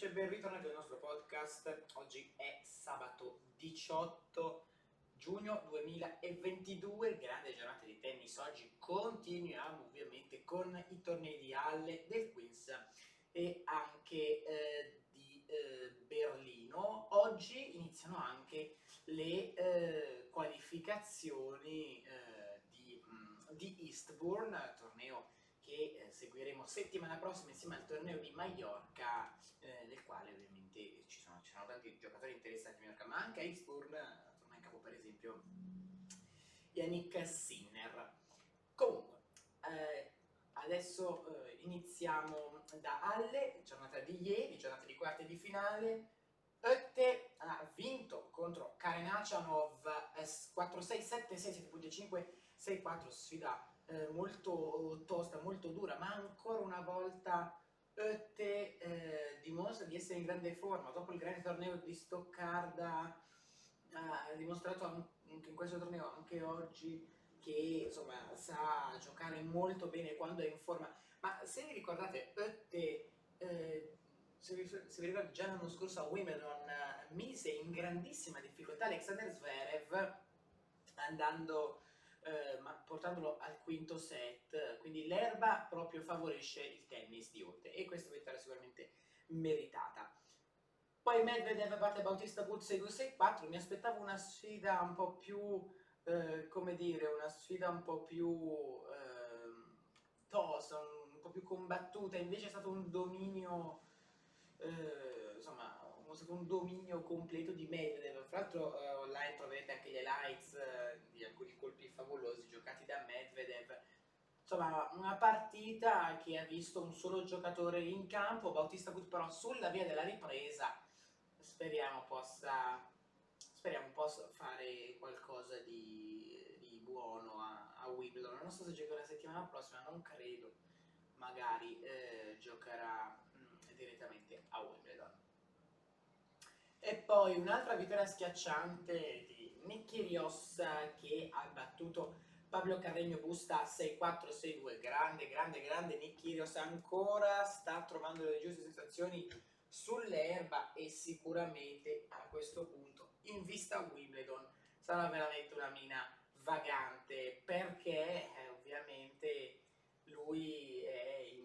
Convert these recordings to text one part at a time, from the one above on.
amici ben ritornati al nostro podcast. Oggi è sabato 18 giugno 2022, grande giornata di tennis. Oggi continuiamo ovviamente con i tornei di Halle del Queens e anche eh, di eh, Berlino. Oggi iniziano anche le eh, qualificazioni eh, di, mh, di Eastbourne, torneo che eh, seguiremo settimana prossima insieme al torneo di Mallorca, eh, nel quale ovviamente ci sono, ci sono, tanti giocatori interessanti a Mallorca, ma anche a Eastbourne torna in capo per esempio Yannick Sinner. Comunque, eh, adesso eh, iniziamo da Halle, giornata di ieri, giornata di quarti di finale. Oette ha vinto contro Karenachanov 4-6, 7-6, 7.5, 6-4, sfida eh, molto tosta, molto dura, ma ancora una volta Oette eh, dimostra di essere in grande forma. Dopo il grande torneo di Stoccarda ha dimostrato anche in questo torneo, anche oggi, che insomma sa giocare molto bene quando è in forma. Ma se vi ricordate, Oette, eh, se, vi, se vi ricordate già l'anno scorso a Wimbledon, eh, mise in grandissima difficoltà Alexander Zverev andando eh, ma portandolo al quinto set, quindi l'erba proprio favorisce il tennis di Otte e questa vittoria sicuramente meritata. Poi Medvedev batte Bautista Gut 6-2-6-4, mi aspettavo una sfida un po' più, eh, come dire, una sfida un po' più eh, tosta, un, un po' più combattuta, invece è stato un dominio, eh, insomma, un dominio completo di Medvedev. Fra l'altro eh, online troverete anche gli highlights eh, di alcuni colpi favolosi giocati da Medvedev. Insomma, una partita che ha visto un solo giocatore in campo, Bautista Gut però sulla via della ripresa. Speriamo possa, speriamo possa fare qualcosa di, di buono a, a, Wimbledon. Non so se giocherà la settimana prossima, non credo. Magari eh, giocherà mm, direttamente a Wimbledon. E poi un'altra vittoria schiacciante di Nicky Rios che ha battuto Pablo Carregno Busta 6-4-6-2. Grande, grande, grande Nicky Rios ancora sta trovando le giuste sensazioni sull'erba e sicuramente a questo punto in vista a Wimbledon sarà veramente una mina vagante perché eh, ovviamente lui è in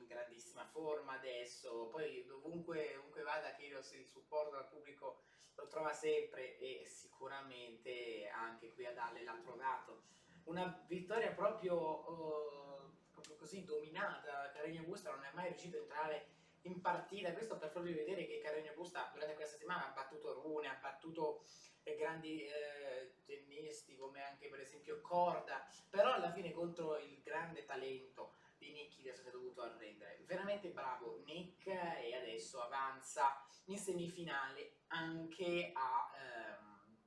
grandissima forma adesso, poi dovunque, dovunque vada Kyrgios il supporto dal pubblico lo trova sempre e sicuramente anche qui ad Halle l'ha trovato. Una vittoria proprio, uh, proprio così dominata, Carregno Busta non è mai riuscito a entrare in partita, questo per farvi vedere che Carregno Busta durante questa settimana ha battuto Rune, ha battuto eh, grandi eh, tennisti come anche per esempio Corda, però alla fine contro il grande talento di Nick che si è dovuto arrendere. Veramente bravo Nick e adesso avanza in semifinale anche a ehm,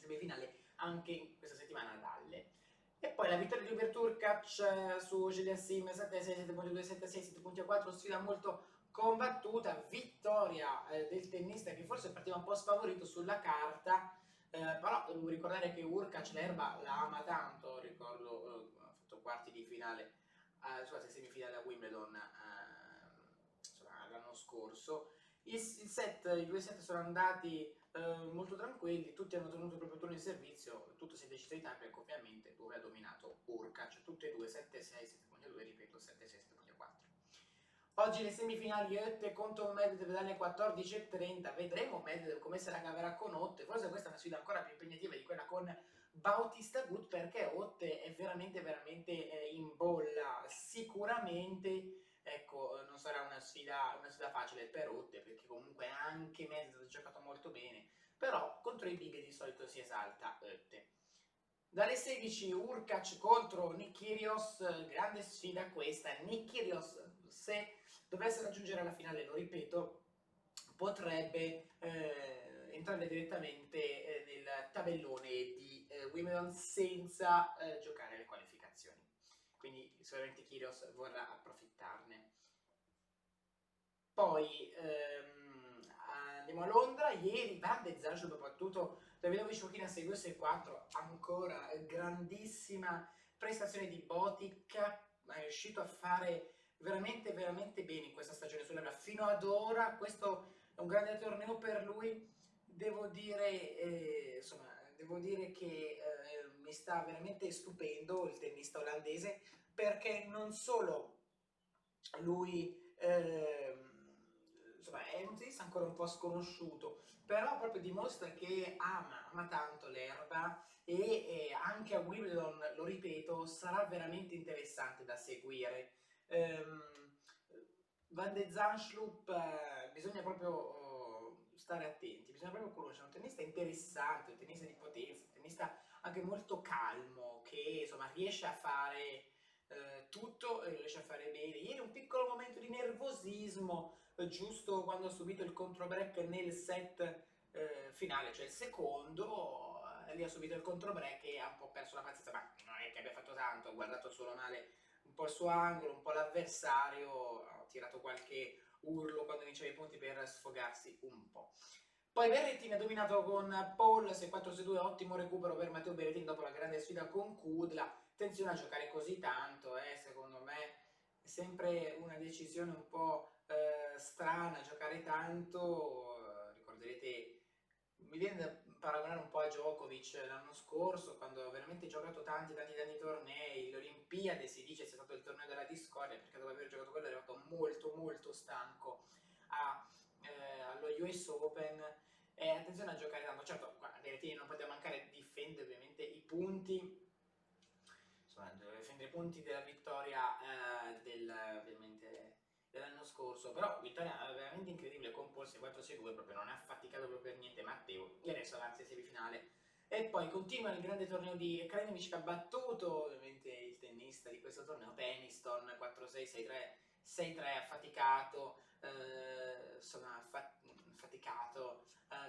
semifinale anche questa settimana ad Halle. E poi la vittoria di Uber Turkac eh, su Julia Sim 7-6, 7.2, 7-6, 7.4, sfida molto combattuta, vittoria eh, del tennista che forse partiva un po' sfavorito sulla carta, eh, però devo ricordare che Urkac l'erba la ama tanto, ricordo, eh, ha fatto quarti di finale uh, scusate, semifinale a Wimbledon uh, l'anno scorso. Il, il, set, I due set sono andati uh, molto tranquilli, tutti hanno tenuto il proprio turno in servizio, tutto si è deciso di Tapek ovviamente dove ha dominato Urkac, tutte e due 7-6, 7.2, ripeto 7-6, 7.4. Oggi le semifinali Otte contro Medvedev dalle 14.30, vedremo Medvedev come se la caverà con Otte, forse questa è una sfida ancora più impegnativa di quella con Bautista Gut perché Otte è veramente veramente eh, in bolla sicuramente ecco non sarà una sfida, una sfida facile per Otte perché comunque anche Mezzo ha giocato molto bene però contro i big di solito si esalta Otte dalle 16 Urkac contro Nikirios grande sfida questa Nikirios se dovesse raggiungere la finale lo ripeto potrebbe eh, entrare direttamente eh, nel tabellone di eh, Wimbledon senza eh, giocare le qualificazioni. Quindi sicuramente Kyrgios vorrà approfittarne. Poi ehm, andiamo a Londra, ieri Van de soprattutto Davidovic Fokina 6-2-6-4, ancora grandissima prestazione di Botic, è riuscito a fare veramente veramente bene in questa stagione sull'erba fino ad ora questo è un grande torneo per lui, devo dire, eh, insomma, devo dire che eh, mi sta veramente stupendo il tennista olandese perché non solo lui eh, insomma, è un tennista ancora un po' sconosciuto, però proprio dimostra che ama, ama tanto l'erba e eh, anche a Wimbledon, lo ripeto, sarà veramente interessante da seguire. Um, Van de Zanschlup eh, bisogna proprio oh, stare attenti, bisogna proprio conoscere, un tennista interessante, un tennista di potenza, un tennista anche molto calmo, che insomma riesce a fare eh, tutto e riesce a fare bene. Ieri un piccolo momento di nervosismo, eh, giusto quando ha subito il controbreak nel set eh, finale, cioè il secondo, eh, lì ha subito il controbreak e ha un po' perso la pazienza, ma non è che abbia fatto tanto, ha guardato solo male un po' il suo angolo, un po' l'avversario, ha tirato qualche urlo quando vinceva i punti per sfogarsi un po'. Poi Berrettini ha dominato con Paul 6-4-6-2, ottimo recupero per Matteo Berrettini dopo la grande sfida con Kudla. Attenzione a giocare così tanto, eh, secondo me è sempre una decisione un po' eh, strana giocare tanto. ricorderete, mi viene da paragonare un po' a Djokovic l'anno scorso, quando ha veramente giocato tanti, tanti, tanti tornei. L'Olimpiade si dice sia stato il torneo della discordia, perché dopo aver giocato quello è arrivato molto, molto stanco a, eh, allo US Open e attenzione a giocare tanto, certo, qua Berrettini non poteva mancare difendere ovviamente i punti, insomma, difendere i punti della vittoria eh, del, dell'anno scorso, però vittoria veramente incredibile con Paul 6-4-6-2, proprio non ha affaticato proprio per niente Matteo, e adesso avanza in semifinale. E poi continua il grande torneo di Krajinovic che ha battuto ovviamente il tennista di questo torneo, Peniston 4-6, 6-3, 6-3 affaticato, eh, insomma affaticato,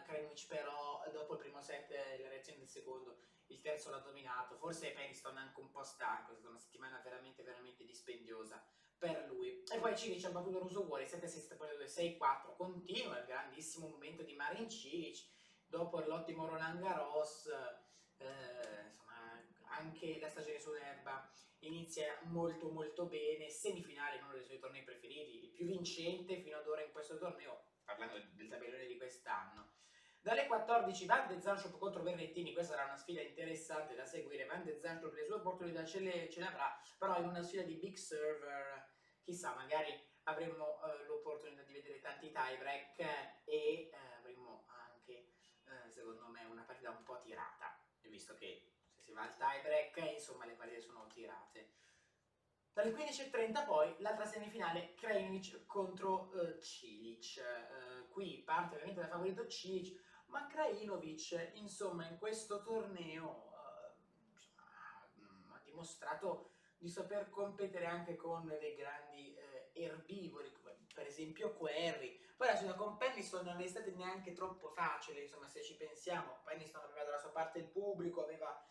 Krajinovic però dopo il primo set e la reazione del secondo il terzo l'ha dominato, forse Peniston è anche un po' stanco, è stata una settimana veramente veramente dispendiosa per lui. E poi Cilic ha battuto Russo Vuori 7-6-6-4, continua il grandissimo momento di Marin Cilic, dopo l'ottimo Roland Garros, eh, insomma anche la stagione sull'erba inizia molto molto bene, semifinale in uno dei suoi tornei preferiti, il più vincente fino ad ora in questo torneo, parlando del tabellone di quest'anno. Dalle 14 Van de Zanschop contro Berrettini, questa sarà una sfida interessante da seguire, Van de Zanschop le sue opportunità ce le, ce le avrà, però in una sfida di big server, chissà, magari avremo eh, l'opportunità di vedere tanti tiebreak e eh, avremo anche, eh, secondo me, una partita un po' tirata, visto che se si va al tiebreak, insomma, le partite sono tirate. Dalle 15.30 poi l'altra semifinale Krajinovic contro uh, Cilic. Uh, qui parte ovviamente da favorito Cilic, ma Krajinovic insomma in questo torneo uh, ha dimostrato di saper competere anche con dei grandi erbivori, come per esempio Querry. Poi la sfida con Penniston non è stata neanche troppo facile, insomma se ci pensiamo, Penniston aveva dalla sua parte il pubblico, aveva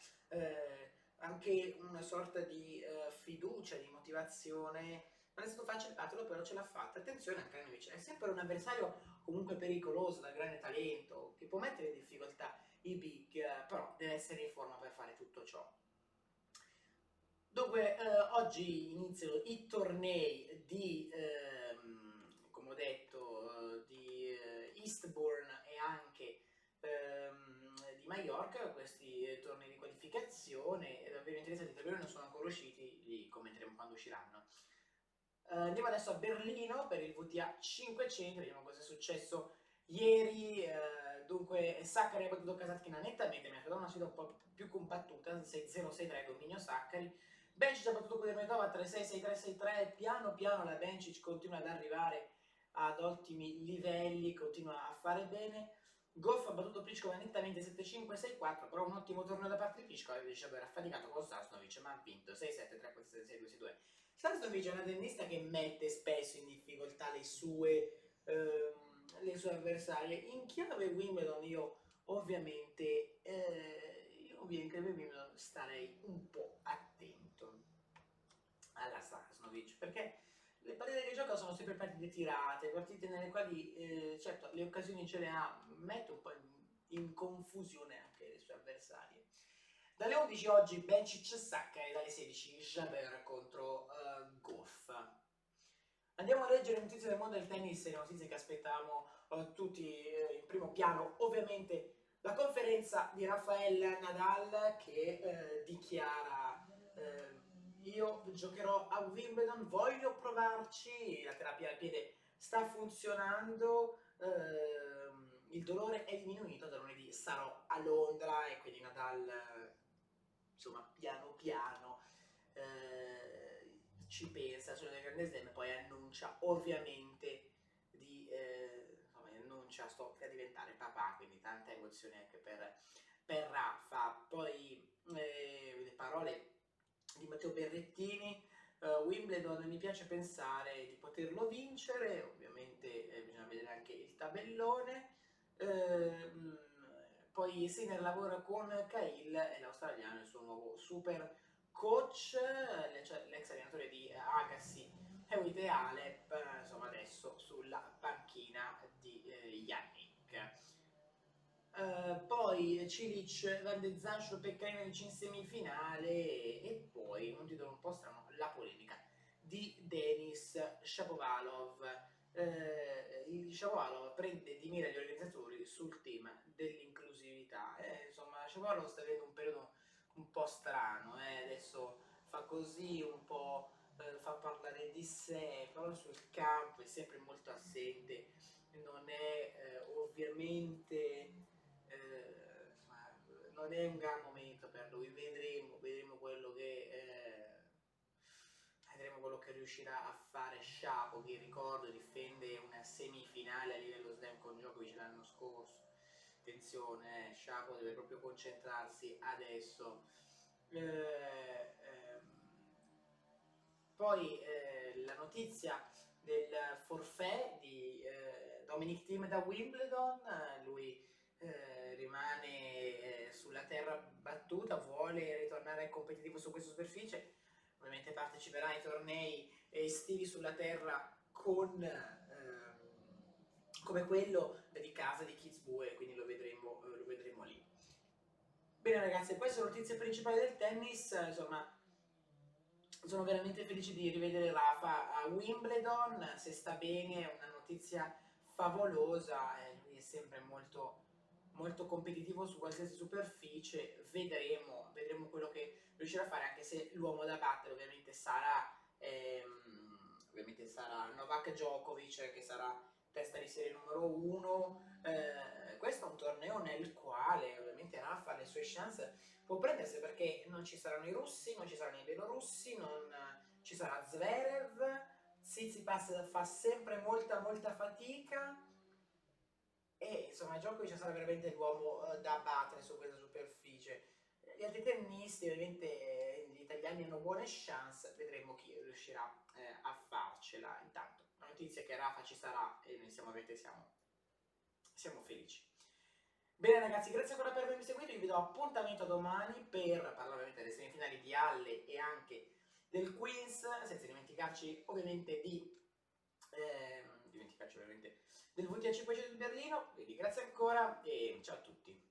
anche una sorta di uh, fiducia, di motivazione. Non è stato facile batterlo, però ce l'ha fatta. Attenzione a Krajinovic, è sempre un avversario comunque pericoloso, da grande talento, che può mettere in difficoltà i big, però deve essere in forma per fare tutto ciò. Dunque, eh, oggi iniziano i tornei di, ehm, come ho detto, di eh, Eastbourne e anche ehm, di Mallorca, questi eh, tornei di qualificazione, è davvero interessante, davvero non sono ancora usciti, Uh, andiamo adesso a Berlino per il VTA 500, vediamo cosa è successo ieri. Uh, dunque, Saccari ha battuto Kasatkina nettamente, mi ha aspettato una sfida un po' più compattuta, 6-0-6-3, dominio Saccari. Bencic ha battuto Kudermetova 3-6-6-3-6-3, piano piano la Bencic continua ad arrivare ad ottimi livelli, continua a fare bene. Goff ha battuto Pliskova nettamente 7-5-6-4, però un ottimo torneo da parte di Pliskova, invece aver affaticato con Sasnovic, ma ha vinto 6-7-3-4-6-6-2-2. Sasnovic è una tennista che mette spesso in difficoltà le sue, ehm, le sue avversarie. In chiave Wimbledon io ovviamente, eh, io chiave Wimbledon starei un po' attento alla Sasnovic, perché le partite che gioca sono sempre partite tirate, partite nelle quali, eh, certo, le occasioni ce le ha, mette un po' in, in confusione anche le sue avversarie. Dalle 11 oggi Bencic Sacca e dalle 16 Jaber contro uh, Goff. Andiamo a leggere le notizie del mondo del tennis, le notizie che aspettavamo uh, tutti uh, in primo piano ovviamente la conferenza di Rafael Nadal che uh, dichiara io giocherò a Wimbledon, voglio provarci, la terapia al piede sta funzionando, il dolore è diminuito, da lunedì sarò a Londra e quindi Nadal insomma piano piano ci pensa sulle grande slam e poi annuncia ovviamente di eh, insomma, annuncia sto per diventare papà quindi tanta emozione anche per, per Raffa. Poi eh, le parole di Matteo Berrettini uh, Wimbledon mi piace pensare di poterlo vincere ovviamente eh, bisogna vedere anche il tabellone uh, poi Sinner lavora con Cahill e l'australiano il suo nuovo super coach, cioè l'ex allenatore di Agassi, Hewitt e Alep, insomma adesso sulla panchina di eh, Yannick. Uh, poi Cilic, Van de Zancho, Pekkainovic in semifinale e poi, un titolo un po' strano, la polemica di Denis Shapovalov. Uh, il Shapovalov prende di mira gli organizzatori sul tema dell'inclusività. Eh, insomma, Shapovalov sta avendo un periodo un po' strano, eh? adesso fa così, un po' eh, fa parlare di sé, però sul campo è sempre molto assente, non è eh, ovviamente, eh, non è un gran momento per lui, vedremo, vedremo quello che... Eh, quello che riuscirà a fare Sciapo, che ricordo difende una semifinale a livello slam con Djokovic l'anno scorso attenzione, eh, Sciapo deve proprio concentrarsi adesso. Eh, ehm, poi eh, la notizia del forfè di eh, Dominic Thiem da Wimbledon, lui eh, rimane eh, sulla terra battuta, vuole ritornare competitivo su questa superficie, ovviamente parteciperà ai tornei estivi sulla terra con come quello di casa di Kitzbühel, quindi lo vedremo, lo vedremo lì. Bene ragazzi, queste sono notizie principali del tennis, insomma sono veramente felice di rivedere Rafa a Wimbledon, se sta bene è una notizia favolosa, eh, lui è sempre molto, molto competitivo su qualsiasi superficie, vedremo, vedremo quello che riuscirà a fare, anche se l'uomo da battere ovviamente sarà, ehm, ovviamente sarà Novak Djokovic, che sarà testa di serie numero uno. Eh, questo è un torneo nel quale ovviamente Rafa ha le sue chance può prendersi perché non ci saranno i russi, non ci saranno i belorussi, non ci sarà Zverev, Tsitsipas fa sempre molta molta fatica e insomma Djokovic sarà veramente l'uomo eh, da battere su questa superficie. Gli altri tennisti ovviamente gli italiani hanno buone chance, vedremo chi riuscirà eh, a farcela intanto notizia che Rafa ci sarà e noi siamo, siamo, siamo felici. Bene ragazzi, grazie ancora per avermi seguito, vi do appuntamento domani per parlare ovviamente delle semifinali di Halle e anche del Queens, senza dimenticarci ovviamente di, eh, dimenticarci ovviamente del VTA 500 di Berlino, quindi grazie ancora e ciao a tutti.